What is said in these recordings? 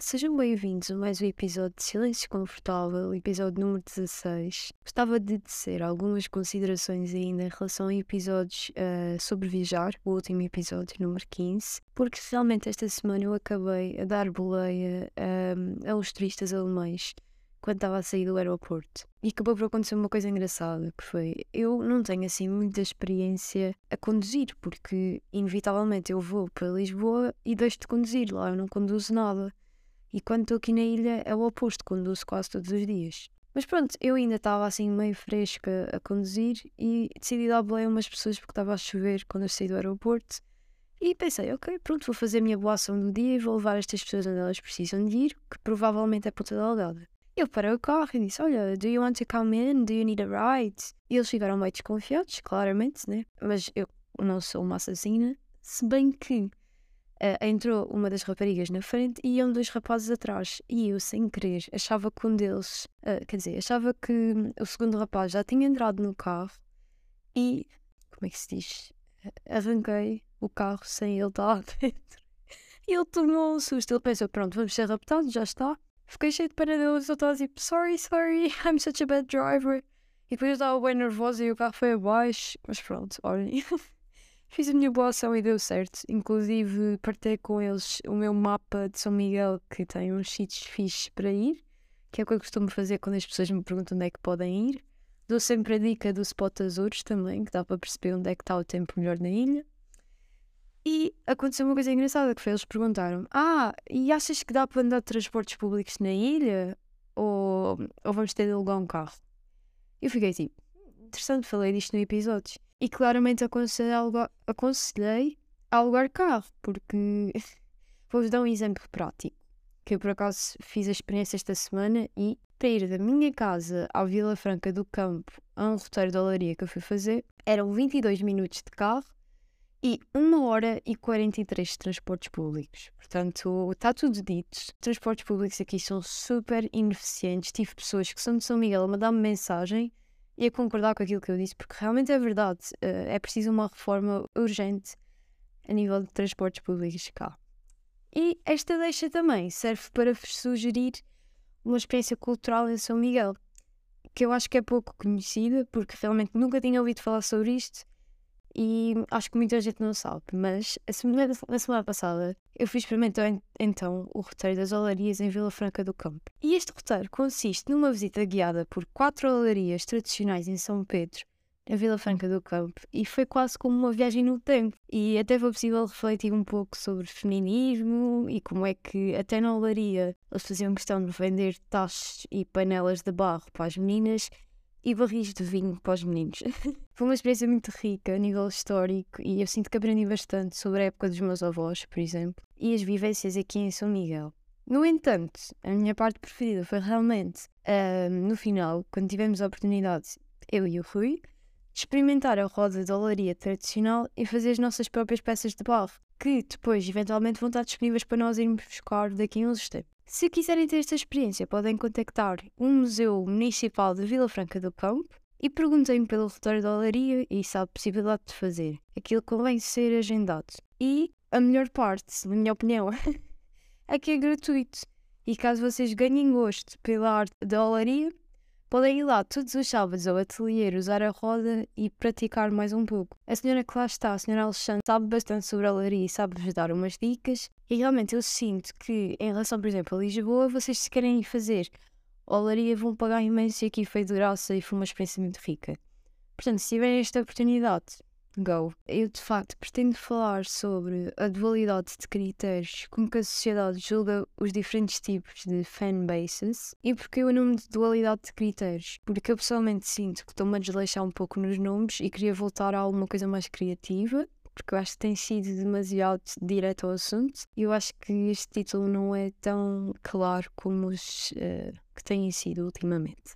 Sejam bem-vindos a mais um episódio de Silêncio Confortável, episódio número 16. Gostava de dizer algumas considerações ainda em relação a episódios uh, sobre viajar, o último episódio, número 15, porque realmente esta semana eu acabei a dar boleia um, a uns turistas alemães quando estava a sair do aeroporto. E acabou por acontecer uma coisa engraçada, que foi, eu não tenho assim muita experiência a conduzir, porque inevitavelmente eu vou para Lisboa e deixo de conduzir lá, eu não conduzo nada. E quando estou aqui na ilha é o oposto, conduzo quase todos os dias. Mas pronto, eu ainda estava assim meio fresca a conduzir e decidi dar boleia a umas pessoas porque estava a chover quando eu saí do aeroporto. E pensei, ok, pronto, vou fazer a minha boa ação do dia e vou levar estas pessoas onde elas precisam de ir, que provavelmente é Ponta Delgada. Eu parei o carro e disse: Olha, do you want to come in? Do you need a ride? E eles ficaram meio desconfiados, claramente, né? Mas eu não sou uma assassina, se bem que uh, entrou uma das raparigas na frente e iam dois rapazes atrás. E eu, sem querer, achava que um deles, uh, quer dizer, achava que o segundo rapaz já tinha entrado no carro e, como é que se diz? Arranquei o carro sem ele estar dentro. E ele tomou um susto. Ele pensou: Pronto, vamos ser raptados, já está. Fiquei cheio de pena deles, eu estava tipo, sorry, sorry, I'm such a bad driver. E depois eu estava bem nervosa e o carro foi abaixo. Mas pronto, olhem. Fiz a minha boa ação e deu certo. Inclusive, partei com eles o meu mapa de São Miguel, que tem uns sítios fixes para ir, que é o que eu costumo fazer quando as pessoas me perguntam onde é que podem ir. Dou sempre a dica do spot Azores também, que dá para perceber onde é que está o tempo melhor na ilha. E aconteceu uma coisa engraçada que foi eles perguntaram: Ah, e achas que dá para andar de transportes públicos na ilha? Ou, ou vamos ter de alugar um carro? Eu fiquei tipo, interessante, falei disto no episódio. E claramente aconselhei a alugar, carro, porque vou-vos dar um exemplo prático. Que eu por acaso fiz a experiência esta semana e para ir da minha casa à Vila Franca do Campo a um roteiro de olaria que eu fui fazer, eram 22 minutos de carro e 1 hora e 43 de transportes públicos. Portanto, está tudo dito. Transportes públicos aqui são super ineficientes. Tive pessoas que são de São Miguel a mandar-me mensagem e a concordar com aquilo que eu disse, porque realmente é verdade. Uh, é preciso uma reforma urgente a nível de transportes públicos cá. E esta deixa também serve para sugerir uma experiência cultural em São Miguel, que eu acho que é pouco conhecida, porque realmente nunca tinha ouvido falar sobre isto e acho que muita gente não sabe, mas a semana, na semana passada eu fiz experimentar então o roteiro das olarias em Vila Franca do Campo. E este roteiro consiste numa visita guiada por quatro olarias tradicionais em São Pedro, na Vila Franca do Campo, e foi quase como uma viagem no tempo. E até foi possível refletir um pouco sobre feminismo e como é que até na olaria eles faziam questão de vender tachos e panelas de barro para as meninas e barris de vinho para os meninos. Foi uma experiência muito rica a nível histórico e eu sinto que aprendi bastante sobre a época dos meus avós, por exemplo, e as vivências aqui em São Miguel. No entanto, a minha parte preferida foi realmente uh, no final, quando tivemos a oportunidade, eu e o Rui, de experimentar a roda de olaria tradicional e fazer as nossas próprias peças de barro, que depois eventualmente vão estar disponíveis para nós irmos buscar daqui a uns tempos. Se quiserem ter esta experiência, podem contactar o Museu Municipal de Vila Franca do Campo e perguntem pelo roteiro da olaria e se há possibilidade de fazer. Aquilo convém ser agendado. E a melhor parte, na minha opinião, é que é gratuito. E caso vocês ganhem gosto pela arte da olaria, Podem ir lá todos os sábados ao ateliê usar a roda e praticar mais um pouco. A senhora que lá está, a senhora Alexandre, sabe bastante sobre a olaria e sabe-vos dar umas dicas. E realmente eu sinto que, em relação, por exemplo, a Lisboa, vocês se querem ir fazer olaria vão pagar imenso e aqui foi de graça e foi uma experiência muito rica. Portanto, se tiverem esta oportunidade, Go. Eu de facto pretendo falar sobre a dualidade de critérios com que a sociedade julga os diferentes tipos de fanbases e porque o nome de dualidade de critérios? Porque eu pessoalmente sinto que estou-me a desleixar um pouco nos nomes e queria voltar a alguma coisa mais criativa porque eu acho que tem sido demasiado direto ao assunto e eu acho que este título não é tão claro como os uh, que têm sido ultimamente.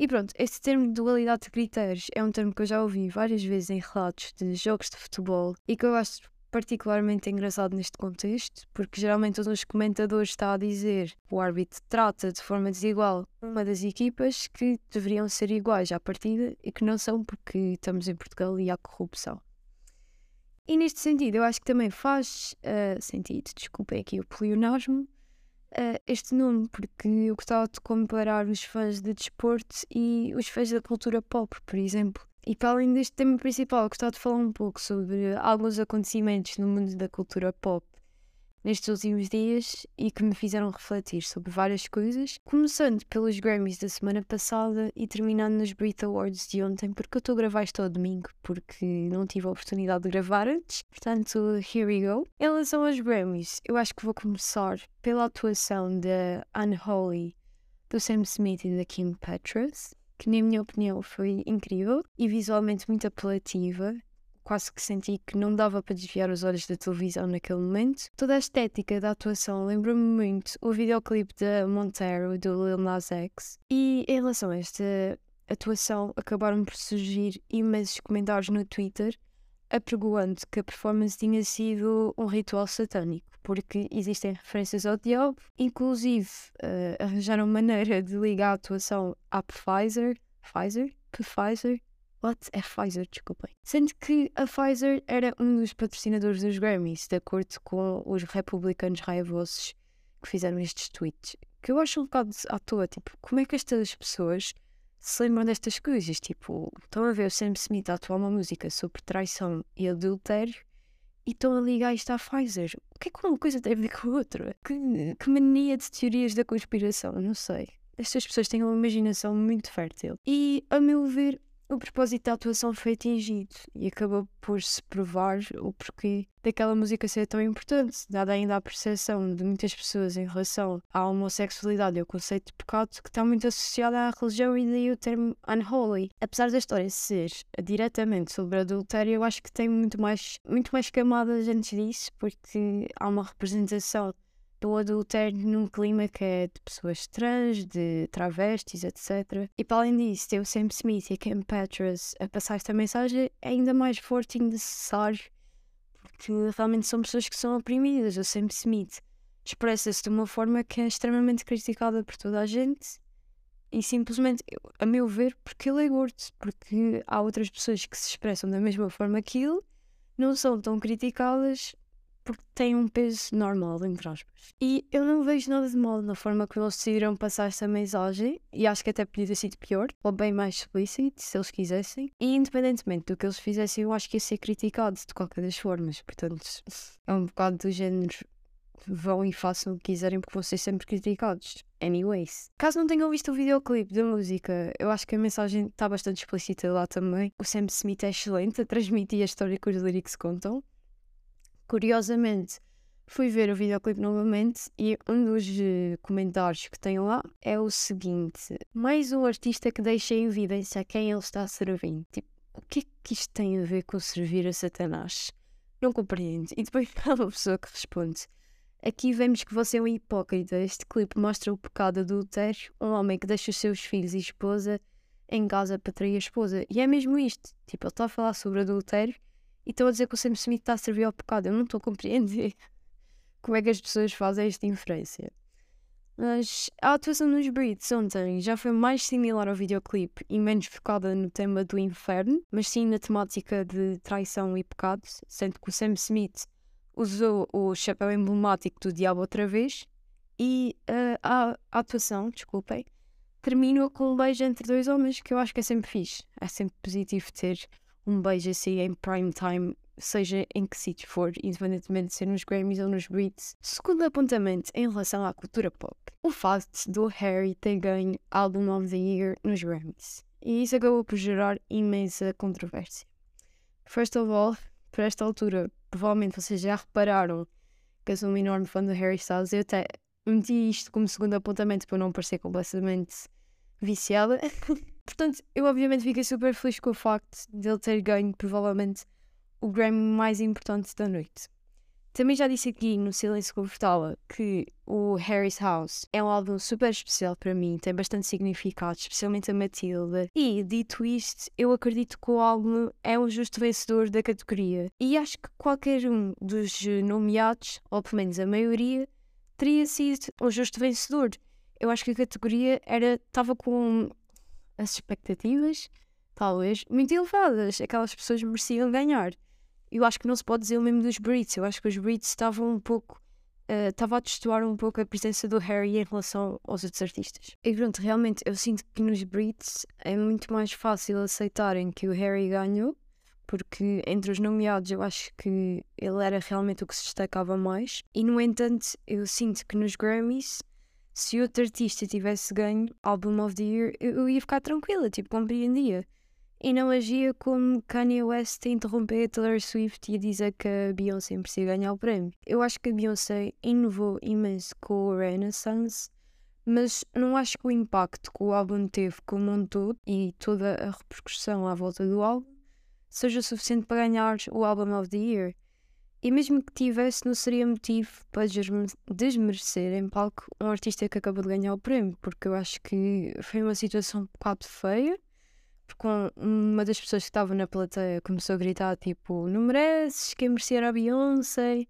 E pronto, este termo de dualidade de critérios é um termo que eu já ouvi várias vezes em relatos de jogos de futebol e que eu acho particularmente engraçado neste contexto, porque geralmente um dos comentadores está a dizer que o árbitro trata de forma desigual uma das equipas que deveriam ser iguais à partida e que não são porque estamos em Portugal e há corrupção. E neste sentido, eu acho que também faz uh, sentido, desculpem aqui o pleonasmo, uh, este nome porque eu gostava de comparar os fãs de desporto e os fãs da cultura pop, por exemplo. E para além deste tema principal, gostava de falar um pouco sobre alguns acontecimentos no mundo da cultura pop nestes últimos dias e que me fizeram refletir sobre várias coisas, começando pelos Grammys da semana passada e terminando nos Brit Awards de ontem, porque eu estou a gravar isto ao domingo, porque não tive a oportunidade de gravar antes. Portanto, here we go. Em relação aos Grammys, eu acho que vou começar pela atuação da Unholy, do Sam Smith e da Kim Petras que na minha opinião foi incrível e visualmente muito apelativa quase que senti que não dava para desviar os olhos da televisão naquele momento. Toda a estética da atuação lembra-me muito o videoclipe da Montero do Lil Nas X. E em relação a esta atuação, acabaram por surgir imensos comentários no Twitter apregoando que a performance tinha sido um ritual satânico, porque existem referências ao diabo, inclusive uh, arranjaram maneira de ligar a atuação à Pfizer, Pfizer? Pfizer? What? É Pfizer, desculpem. Sendo que a Pfizer era um dos patrocinadores dos Grammys, de acordo com os republicanos raivosos que fizeram estes tweets. Que eu acho um bocado à toa, tipo, como é que estas pessoas se lembram destas coisas? Tipo, estão a ver o Sam Smith a atuar uma música sobre traição e adultério e estão a ligar isto à Pfizer. O que é que uma coisa tem a ver com a outra? Que, que mania de teorias da conspiração? Não sei. Estas pessoas têm uma imaginação muito fértil. E, a meu ver, o propósito da atuação foi atingido e acabou por se provar o porquê daquela música ser tão importante, dada ainda a percepção de muitas pessoas em relação à homossexualidade e ao conceito de pecado que está muito associado à religião e daí o termo unholy. Apesar da história ser diretamente sobre adultério, eu acho que tem muito mais, muito mais camadas antes disso, porque há uma representação do adultério num clima que é de pessoas trans, de travestis, etc. E para além disso, ter o Sam Smith e a Kim Petras a passar esta mensagem é ainda mais forte e necessário, porque realmente são pessoas que são oprimidas. O Sam Smith expressa-se de uma forma que é extremamente criticada por toda a gente e simplesmente, a meu ver, porque ele é gordo, porque há outras pessoas que se expressam da mesma forma que ele, não são tão criticadas porque tem um peso normal, entre aspas. E eu não vejo nada de mal na forma como eles decidiram passar esta mensagem, e acho que até podia ter sido pior, ou bem mais explícito, se eles quisessem. E independentemente do que eles fizessem, eu acho que ia ser criticado de qualquer das formas. Portanto, é um bocado do género. Vão e façam o que quiserem porque vão ser sempre criticados. Anyways. Caso não tenham visto o videoclipe da música, eu acho que a mensagem está bastante explícita lá também. O Sam Smith é excelente a transmitir a história que os lyrics contam. Curiosamente, fui ver o videoclipe novamente e um dos uh, comentários que tem lá é o seguinte: mais um artista que deixa em evidência a quem ele está servindo. Tipo, o que é que isto tem a ver com servir a Satanás? Não compreendo. E depois há uma pessoa que responde: Aqui vemos que você é um hipócrita. Este clipe mostra o pecado adultério, um homem que deixa os seus filhos e esposa em casa para trair a esposa. E é mesmo isto. Tipo, ele está a falar sobre adultério estão a dizer que o Sam Smith está a servir ao pecado. Eu não estou a compreender como é que as pessoas fazem esta inferência. Mas a atuação nos Brits ontem já foi mais similar ao videoclipe e menos focada no tema do inferno, mas sim na temática de traição e pecado, sendo que o Sam Smith usou o chapéu emblemático do diabo outra vez e uh, a, a atuação, desculpem, terminou com um beijo entre dois homens que eu acho que é sempre fixe. É sempre positivo ter um beijo assim em prime time, seja em que sítio for, independentemente de ser nos Grammys ou nos Brits. Segundo apontamento em relação à cultura pop, o facto do Harry ter ganho Album of the Year nos Grammys. E isso acabou por gerar imensa controvérsia. First of all, por esta altura, provavelmente vocês já repararam que eu sou um enorme fã do Harry Styles. Eu até meti isto como segundo apontamento para não parecer completamente viciada. Portanto, eu obviamente fiquei super feliz com o facto de ele ter ganho provavelmente o Grammy mais importante da noite. Também já disse aqui no Silêncio Confortável que o Harry's House é um álbum super especial para mim, tem bastante significado, especialmente a Matilda. E, dito isto, eu acredito que o álbum é um justo vencedor da categoria. E acho que qualquer um dos nomeados, ou pelo menos a maioria, teria sido um justo vencedor. Eu acho que a categoria era estava com as expectativas, talvez, muito elevadas. Aquelas pessoas mereciam ganhar. Eu acho que não se pode dizer o mesmo dos Brits. Eu acho que os Brits estavam um pouco estava uh, a destoar um pouco a presença do Harry em relação aos outros artistas. E pronto, realmente eu sinto que nos Brits é muito mais fácil aceitarem que o Harry ganhou, porque entre os nomeados eu acho que ele era realmente o que se destacava mais. E no entanto, eu sinto que nos Grammys se outro artista tivesse ganho Album of the Year, eu ia ficar tranquila, tipo, compreendia. E não agia como Kanye West a interromper a Taylor Swift e a dizer que a Beyoncé merecia ganhar o prémio. Eu acho que a Beyoncé inovou imenso com o Renaissance, mas não acho que o impacto que o álbum teve como um todo e toda a repercussão à volta do álbum seja suficiente para ganhar o Album of the Year. E mesmo que tivesse, não seria motivo para desmerecer em palco um artista que acabou de ganhar o prémio, porque eu acho que foi uma situação um bocado feia, porque uma das pessoas que estava na plateia começou a gritar tipo, não mereces, quem merecia era a Beyoncé,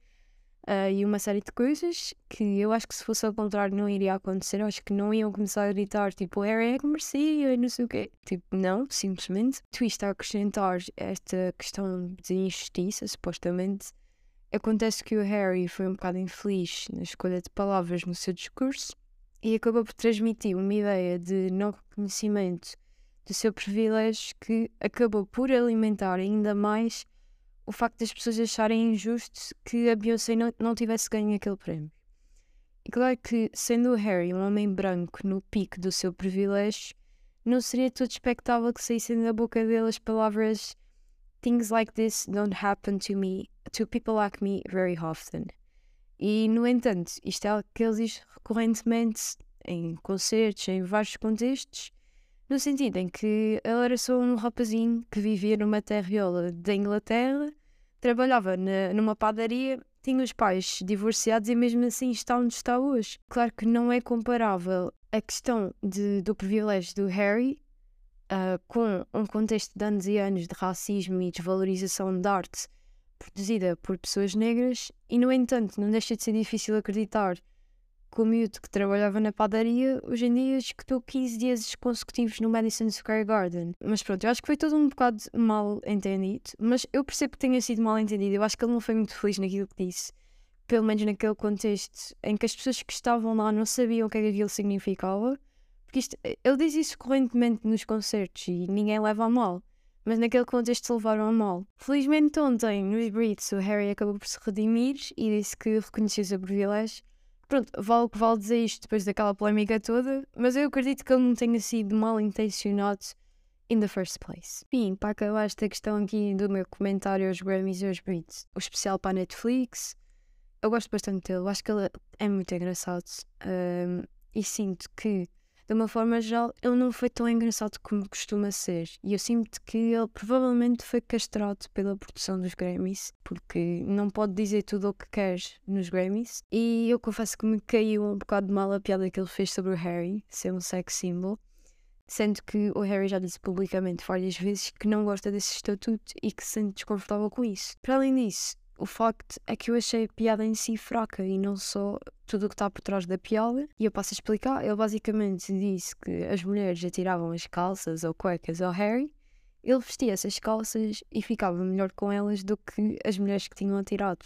uh, e uma série de coisas que eu acho que se fosse ao contrário não iria acontecer, eu acho que não iam começar a gritar tipo, era é que merecia e não sei o quê. Tipo, não, simplesmente. Twist a acrescentar esta questão de injustiça, supostamente, Acontece que o Harry foi um bocado infeliz na escolha de palavras no seu discurso e acabou por transmitir uma ideia de não reconhecimento do seu privilégio que acabou por alimentar ainda mais o facto das pessoas acharem injusto que a Beyoncé não, não tivesse ganho aquele prémio. E claro que, sendo o Harry um homem branco no pico do seu privilégio, não seria todo expectável que saíssem da boca dele as palavras Things like this don't happen to me to people like me very often. E, no entanto, isto é algo que ele diz recorrentemente em concertos, em vários contextos, no sentido em que ele era só um rapazinho que vivia numa terriola da Inglaterra, trabalhava na, numa padaria, tinha os pais divorciados e mesmo assim está onde está hoje. Claro que não é comparável a questão de, do privilégio do Harry uh, com um contexto de anos e anos de racismo e desvalorização da arte produzida por pessoas negras, e no entanto não deixa de ser difícil acreditar que o miúdo que trabalhava na padaria hoje em dia escutou 15 dias consecutivos no Madison Square Garden. Mas pronto, eu acho que foi todo um bocado mal entendido, mas eu percebo que tenha sido mal entendido. Eu acho que ele não foi muito feliz naquilo que disse, pelo menos naquele contexto em que as pessoas que estavam lá não sabiam o que, é aquilo significava. Porque isto, ele diz isso correntemente nos concertos e ninguém leva a mal mas naquele contexto levaram a mal. Felizmente ontem, nos Brits, o Harry acabou por se redimir e disse que reconhecia o seu privilégio. Pronto, vale o que vale dizer isto depois daquela polémica toda, mas eu acredito que ele não tenha sido mal intencionado in the first place. Sim, para acabar esta questão aqui do meu comentário aos Grammys e aos Brits, o especial para a Netflix, eu gosto bastante dele, acho que ele é muito engraçado um, e sinto que de uma forma geral, ele não foi tão engraçado como costuma ser. E eu sinto que ele provavelmente foi castrado pela produção dos Grammys, porque não pode dizer tudo o que quer nos Grammys. E eu confesso que me caiu um bocado mal a piada que ele fez sobre o Harry ser um sex symbol. Sendo que o Harry já disse publicamente várias vezes que não gosta desse estatuto e que se sente desconfortável com isso. Para além disso, o facto é que eu achei a piada em si fraca e não só tudo o que está por trás da piada. E eu passo a explicar. Ele basicamente disse que as mulheres atiravam as calças ou cuecas ao Harry. Ele vestia essas calças e ficava melhor com elas do que as mulheres que tinham atirado.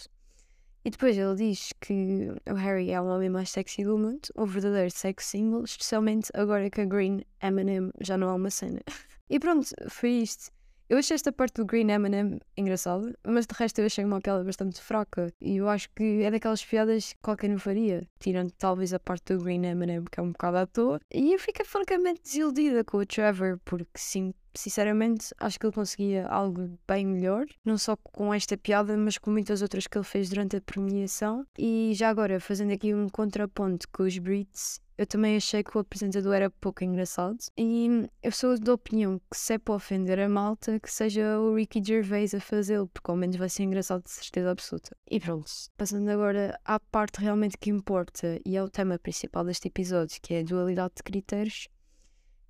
E depois ele diz que o Harry é o homem mais sexy do mundo, um verdadeiro sex symbol, especialmente agora que a Green M&M já não é uma cena. E pronto, foi isto. Eu achei esta parte do Green M&M engraçada, mas de resto eu achei uma piada bastante fraca. E eu acho que é daquelas piadas que qualquer não faria, tirando talvez a parte do Green M&M, que é um bocado à toa. E eu fiquei francamente desiludida com o Trevor, porque sim, sinceramente acho que ele conseguia algo bem melhor, não só com esta piada, mas com muitas outras que ele fez durante a premiação. E já agora, fazendo aqui um contraponto com os Brits, eu também achei que o apresentador era pouco engraçado. E eu sou da opinião que se é para ofender a malta, que seja o Ricky Gervais a fazê-lo, porque ao menos vai ser engraçado de certeza absoluta. E pronto, passando agora à parte realmente que importa e ao tema principal deste episódio, que é a dualidade de critérios.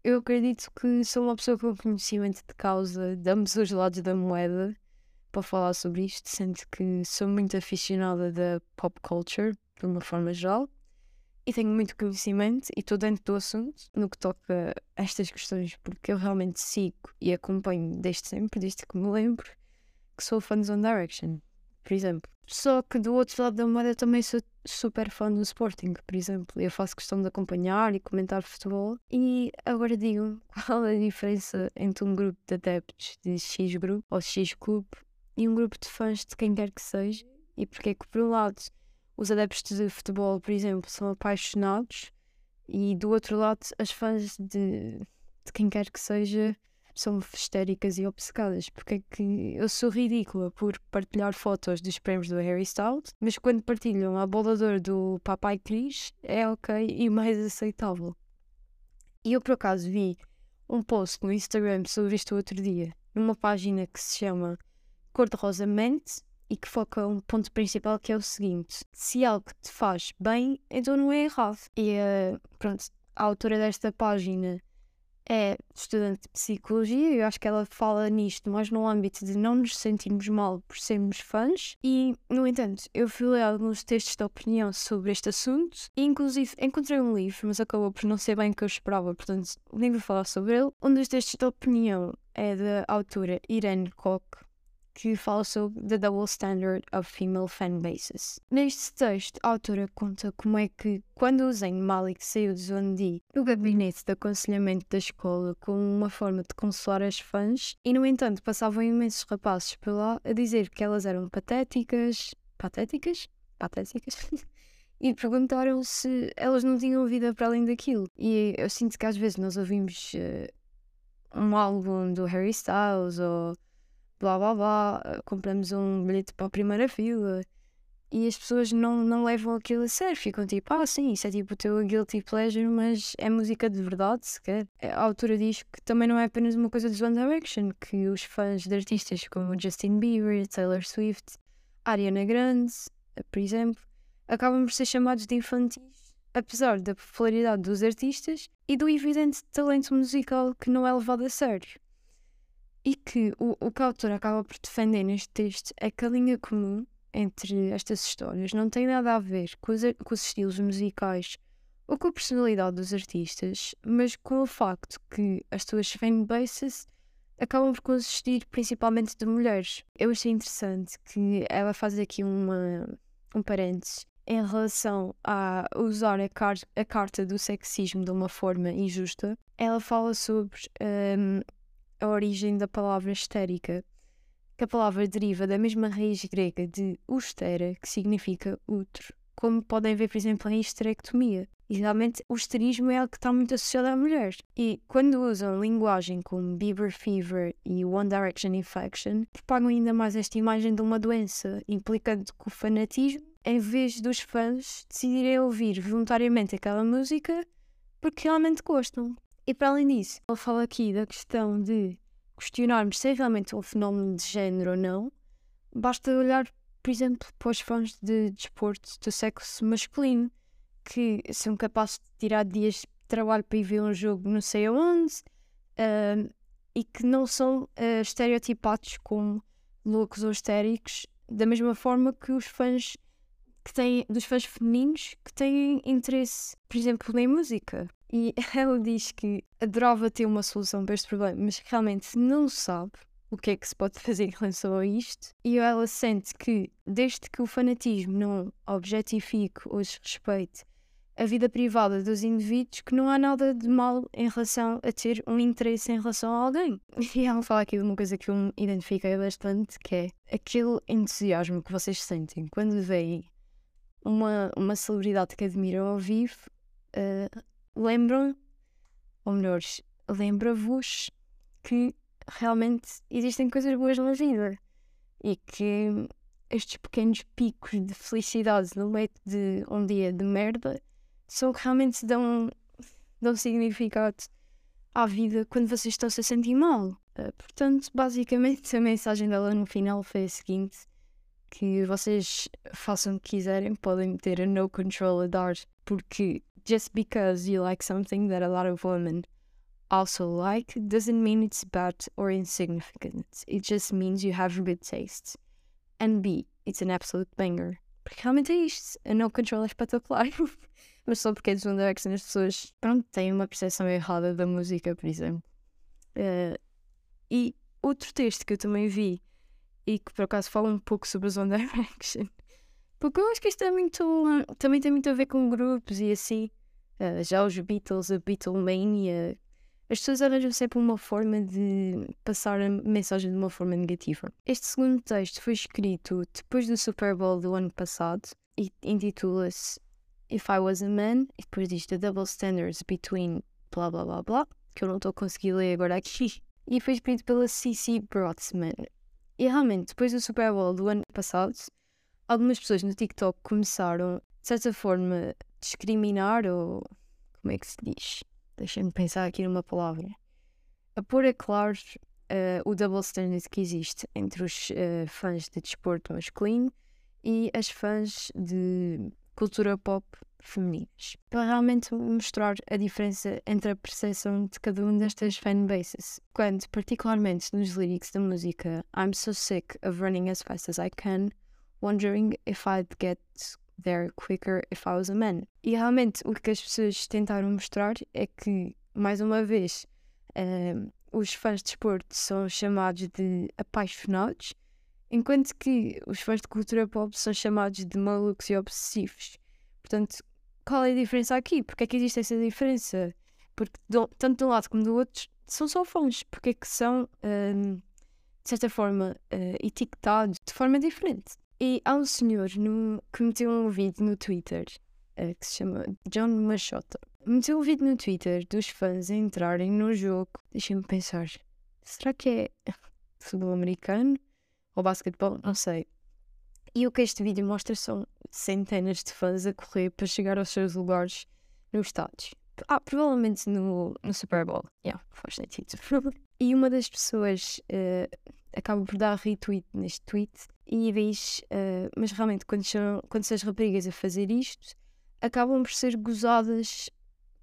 Eu acredito que sou uma pessoa com conhecimento de causa de ambos os lados da moeda para falar sobre isto, sendo que sou muito aficionada da pop culture, de uma forma geral e tenho muito conhecimento e estou dentro do assunto no que toca a estas questões, porque eu realmente sigo e acompanho desde sempre, desde que me lembro, que sou fã de One Direction. por exemplo. Só que do outro lado da moeda também sou super fã do Sporting, por exemplo. Eu faço questão de acompanhar e comentar futebol. E agora digam qual é a diferença entre um grupo de adeptos de X grupo ou X clube e um grupo de fãs de quem quer que seja. E porque é que, por um lado, os adeptos de futebol, por exemplo, são apaixonados e do outro lado, as fãs de, de quem quer que seja são histéricas e obcecadas. Porque é que eu sou ridícula por partilhar fotos dos prémios do Harry Styles, mas quando partilham a bolador do Papai Cris é ok e mais aceitável. E eu por acaso vi um post no Instagram sobre isto outro dia, numa página que se chama Cor de Rosa Mente e que foca um ponto principal que é o seguinte: se algo te faz bem, então não é errado. E uh, pronto, a autora desta página é estudante de psicologia, eu acho que ela fala nisto, mas no âmbito de não nos sentirmos mal por sermos fãs. E, no entanto, eu fui ler alguns textos de opinião sobre este assunto e, inclusive, encontrei um livro, mas acabou por não ser bem o que eu esperava, portanto, nem vou falar sobre ele. Um dos textos de opinião é da autora Irene Koch, que fala sobre The Double Standard of Female Fan Bases. Neste texto, a autora conta como é que, quando o Zayn Malik saiu de Zondi, o gabinete de aconselhamento da escola como uma forma de consolar as fãs, e no entanto passavam imensos rapazes por lá a dizer que elas eram patéticas. patéticas? patéticas? e perguntaram se elas não tinham vida para além daquilo. E eu sinto que às vezes nós ouvimos uh, um álbum do Harry Styles ou blá blá blá, eh, compramos um bilhete para a primeira fila e as pessoas não, não levam aquilo a sério, ficam tipo, ah, sim, isso é tipo o teu guilty pleasure, mas é música de verdade, sequer. A autora diz que também não é apenas uma coisa de One Direction, que os fãs de artistas como Justin Bieber, Taylor Swift, Ariana Grande, por exemplo, acabam por ser chamados de infantis, apesar da popularidade dos artistas e do evidente talento musical que não é levado a sério. E que o, o que a autora acaba por defender neste texto é que a linha comum entre estas histórias não tem nada a ver com os, com os estilos musicais ou com a personalidade dos artistas, mas com o facto que as suas fanbases acabam por consistir principalmente de mulheres. Eu achei interessante que ela faz aqui uma, um parênteses em relação a usar a, car a carta do sexismo de uma forma injusta. Ela fala sobre um, a origem da palavra histérica, que a palavra deriva da mesma raiz grega de ustera, que significa útero, como podem ver, por exemplo, em histerectomia. E realmente o histerismo é algo que está muito associado à mulher. E quando usam linguagem como Bieber Fever e One Direction Infection, propagam ainda mais esta imagem de uma doença, implicando que o fanatismo, em vez dos fãs decidirem ouvir voluntariamente aquela música porque realmente gostam. E para além disso, ele fala aqui da questão de questionarmos se é realmente um fenómeno de género ou não. Basta olhar, por exemplo, para os fãs de desporto do sexo masculino, que são capazes de tirar dias de trabalho para ir ver um jogo não sei aonde uh, e que não são uh, estereotipados como loucos ou histéricos, da mesma forma que os fãs que têm, dos fãs femininos que têm interesse, por exemplo, em música. E ela diz que adorava ter uma solução para este problema, mas realmente não sabe o que é que se pode fazer em relação a isto. E ela sente que, desde que o fanatismo não objetifique ou desrespeite a vida privada dos indivíduos, que não há nada de mal em relação a ter um interesse em relação a alguém. E ela fala aqui de uma coisa que eu me identifiquei bastante, que é aquele entusiasmo que vocês sentem quando veem uma, uma celebridade que admiram ao vivo. Uh, lembram, ou melhor, lembra-vos que realmente existem coisas boas na vida e que estes pequenos picos de felicidade no meio de um dia de merda são que realmente dão, dão significado à vida quando vocês estão -se a sentir mal. Uh, portanto, basicamente, a mensagem dela no final foi a seguinte: que vocês façam o que quiserem, podem ter a no control a dar, porque just because you like something that a lot of women also like doesn't mean it's bad or insignificant. It just means you have good taste. And B, it's an absolute banger. Porque realmente é isto. A no control é espetacular. Mas só porque é dos One Direction as pessoas, pronto, têm uma percepção errada da música, por exemplo. Uh, e outro texto que eu também vi e que por acaso fala um pouco sobre os One Direction. Porque eu acho que isto é muito, também tem muito a ver com grupos e assim. Uh, já os Beatles, a Beatlemania, as pessoas arranjam sempre uma forma de passar a mensagem de uma forma negativa. Este segundo texto foi escrito depois do Super Bowl do ano passado e intitula-se If I Was a Man, e depois diz The Double Standards Between blá blá blá blá, que eu não estou a conseguir ler agora aqui. E foi escrito pela C.C. Brotzman. E realmente, depois do Super Bowl do ano passado, algumas pessoas no TikTok começaram, de certa forma, discriminar ou. Como é que se diz? Deixa-me pensar aqui numa palavra. A pôr a claro uh, o double standard que existe entre os uh, fãs de desporto masculino e as fãs de cultura pop femininas, para realmente mostrar a diferença entre a percepção de cada uma destas fanbases. Quando, particularmente nos lyrics da música I'm so sick of running as fast as I can, wondering if I'd get there quicker if I was a man. E realmente o que as pessoas tentaram mostrar é que, mais uma vez, uh, os fãs de desporto são chamados de apaixonados, enquanto que os fãs de cultura pop são chamados de malucos e obsessivos. Portanto, qual é a diferença aqui? Porque é que existe essa diferença? Porque do, tanto de um lado como do outro são só fãs. Porque é que são, um, de certa forma, uh, etiquetados de forma diferente? E há um senhor no, que meteu um vídeo no Twitter uh, que se chama John Machota. Meteu um vídeo no Twitter dos fãs entrarem no jogo. Deixem-me pensar. Será que é futebol americano ou basquetebol? Não sei. E o que este vídeo mostra são centenas de fãs a correr para chegar aos seus lugares nos estádios. Ah, provavelmente no, no Super Bowl. Yeah, faz sentido. e uma das pessoas uh, acaba por dar retweet neste tweet e diz: uh, Mas realmente, quando, são, quando são as raparigas a fazer isto, acabam por ser gozadas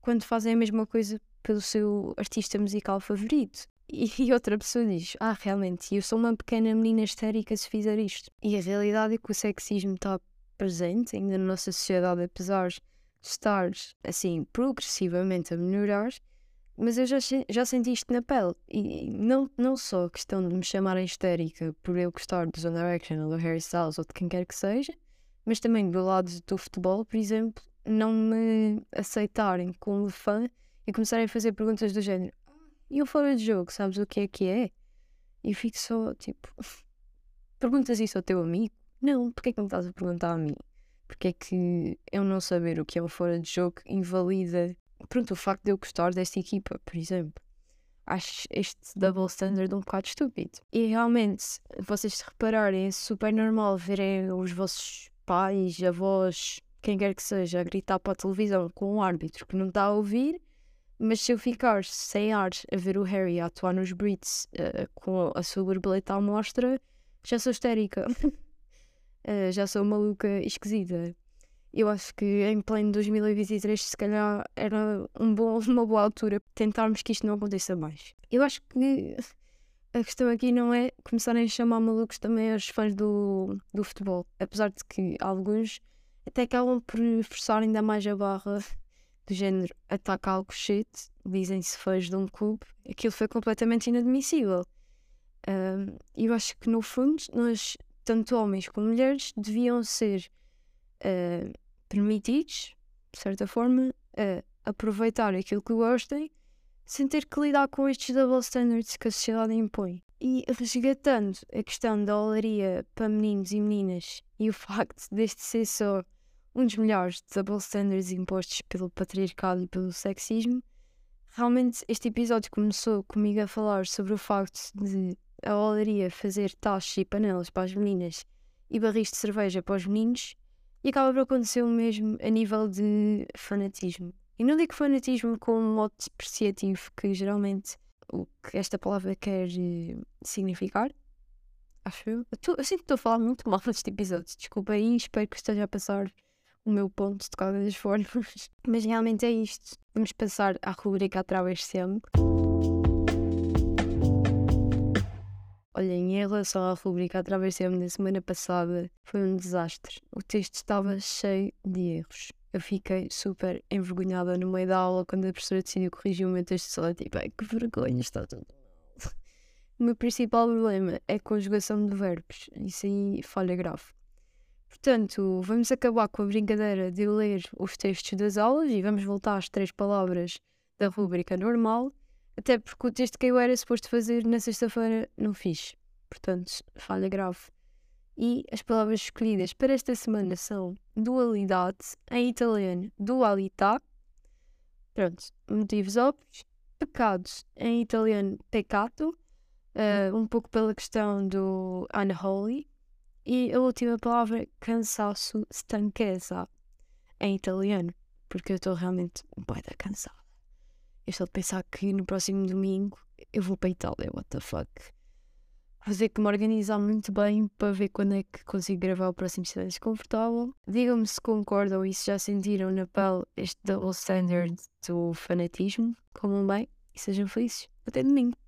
quando fazem a mesma coisa pelo seu artista musical favorito. E outra pessoa diz: Ah, realmente, eu sou uma pequena menina histérica se fizer isto. E a realidade é que o sexismo está presente ainda na nossa sociedade, apesar de estar assim progressivamente a melhorar. Mas eu já, já senti isto na pele. E não, não só a questão de me chamarem histérica por eu gostar do One Direction ou do Harry Styles ou de quem quer que seja, mas também do lado do futebol, por exemplo, não me aceitarem como fã e começarem a fazer perguntas do género e o fora de jogo, sabes o que é que é? E fico só tipo. Perguntas isso ao teu amigo? Não, porque é que me estás a perguntar a mim? Porque é que eu não saber o que é um fora de jogo invalida. Pronto, o facto de eu gostar desta equipa, por exemplo. Acho este double standard um bocado estúpido. E realmente, vocês se repararem, é super normal verem os vossos pais, avós, quem quer que seja, a gritar para a televisão com um árbitro que não está a ouvir mas se eu ficar sem ar a ver o Harry atuar nos Brits uh, com a sua borboleta à mostra, já sou histérica. uh, já sou maluca esquisita. Eu acho que em pleno 2023, se calhar, era um bom, uma boa altura tentarmos que isto não aconteça mais. Eu acho que a questão aqui não é começarem a chamar malucos também aos fãs do, do futebol. Apesar de que alguns até acabam por forçar ainda mais a barra do género ataca algo shit, dizem-se fãs de um clube, aquilo foi completamente inadmissível. Um, eu acho que no fundo nós, tanto homens como mulheres, deviam ser uh, permitidos, de certa forma, a aproveitar aquilo que gostem, sem ter que lidar com estes double standards que a sociedade impõe. E resgatando a questão da olaria para meninos e meninas e o facto deste ser só um dos melhores double standards impostos pelo patriarcado e pelo sexismo. Realmente, este episódio começou comigo a falar sobre o facto de a olaria fazer tachos e panelas para as meninas e barris de cerveja para os meninos, e acaba por acontecer o mesmo a nível de fanatismo. E não digo fanatismo com um modo depreciativo, que geralmente o que esta palavra quer eh, significar. Acho eu. Eu, eu sinto que estou a falar muito mal neste episódio. Desculpa aí, espero que esteja a passar o meu ponto de qualquer das formas. Mas realmente é isto. Vamos passar à rubrica Atravessemos. Olhem, em relação à rubrica Atravessemos da semana passada, foi um desastre. O texto estava cheio de erros. Eu fiquei super envergonhada no meio da aula quando a professora decidiu corrigir o meu texto só. Tipo, ai que vergonha, está tudo O meu principal problema é a conjugação de verbos. Isso aí falha grave. Portanto, vamos acabar com a brincadeira de ler os textos das aulas e vamos voltar às três palavras da rúbrica normal, até porque o texto que eu era suposto fazer na sexta-feira não fiz. Portanto, falha grave. E as palavras escolhidas para esta semana são dualidade, em italiano dualità, pronto, motivos óbvios, pecados, em italiano peccato, uh, um pouco pela questão do unholy, e a última palavra, cansaço, stanchezza, em italiano, porque eu estou realmente bem cansada. Eu estou a pensar que no próximo domingo eu vou para a Itália, what the fuck. Vou ter que me organizar muito bem para ver quando é que consigo gravar o próximo silêncio confortável. Digam-me se concordam e se já sentiram na pele este double standard do fanatismo. Comam bem e sejam felizes. Até domingo.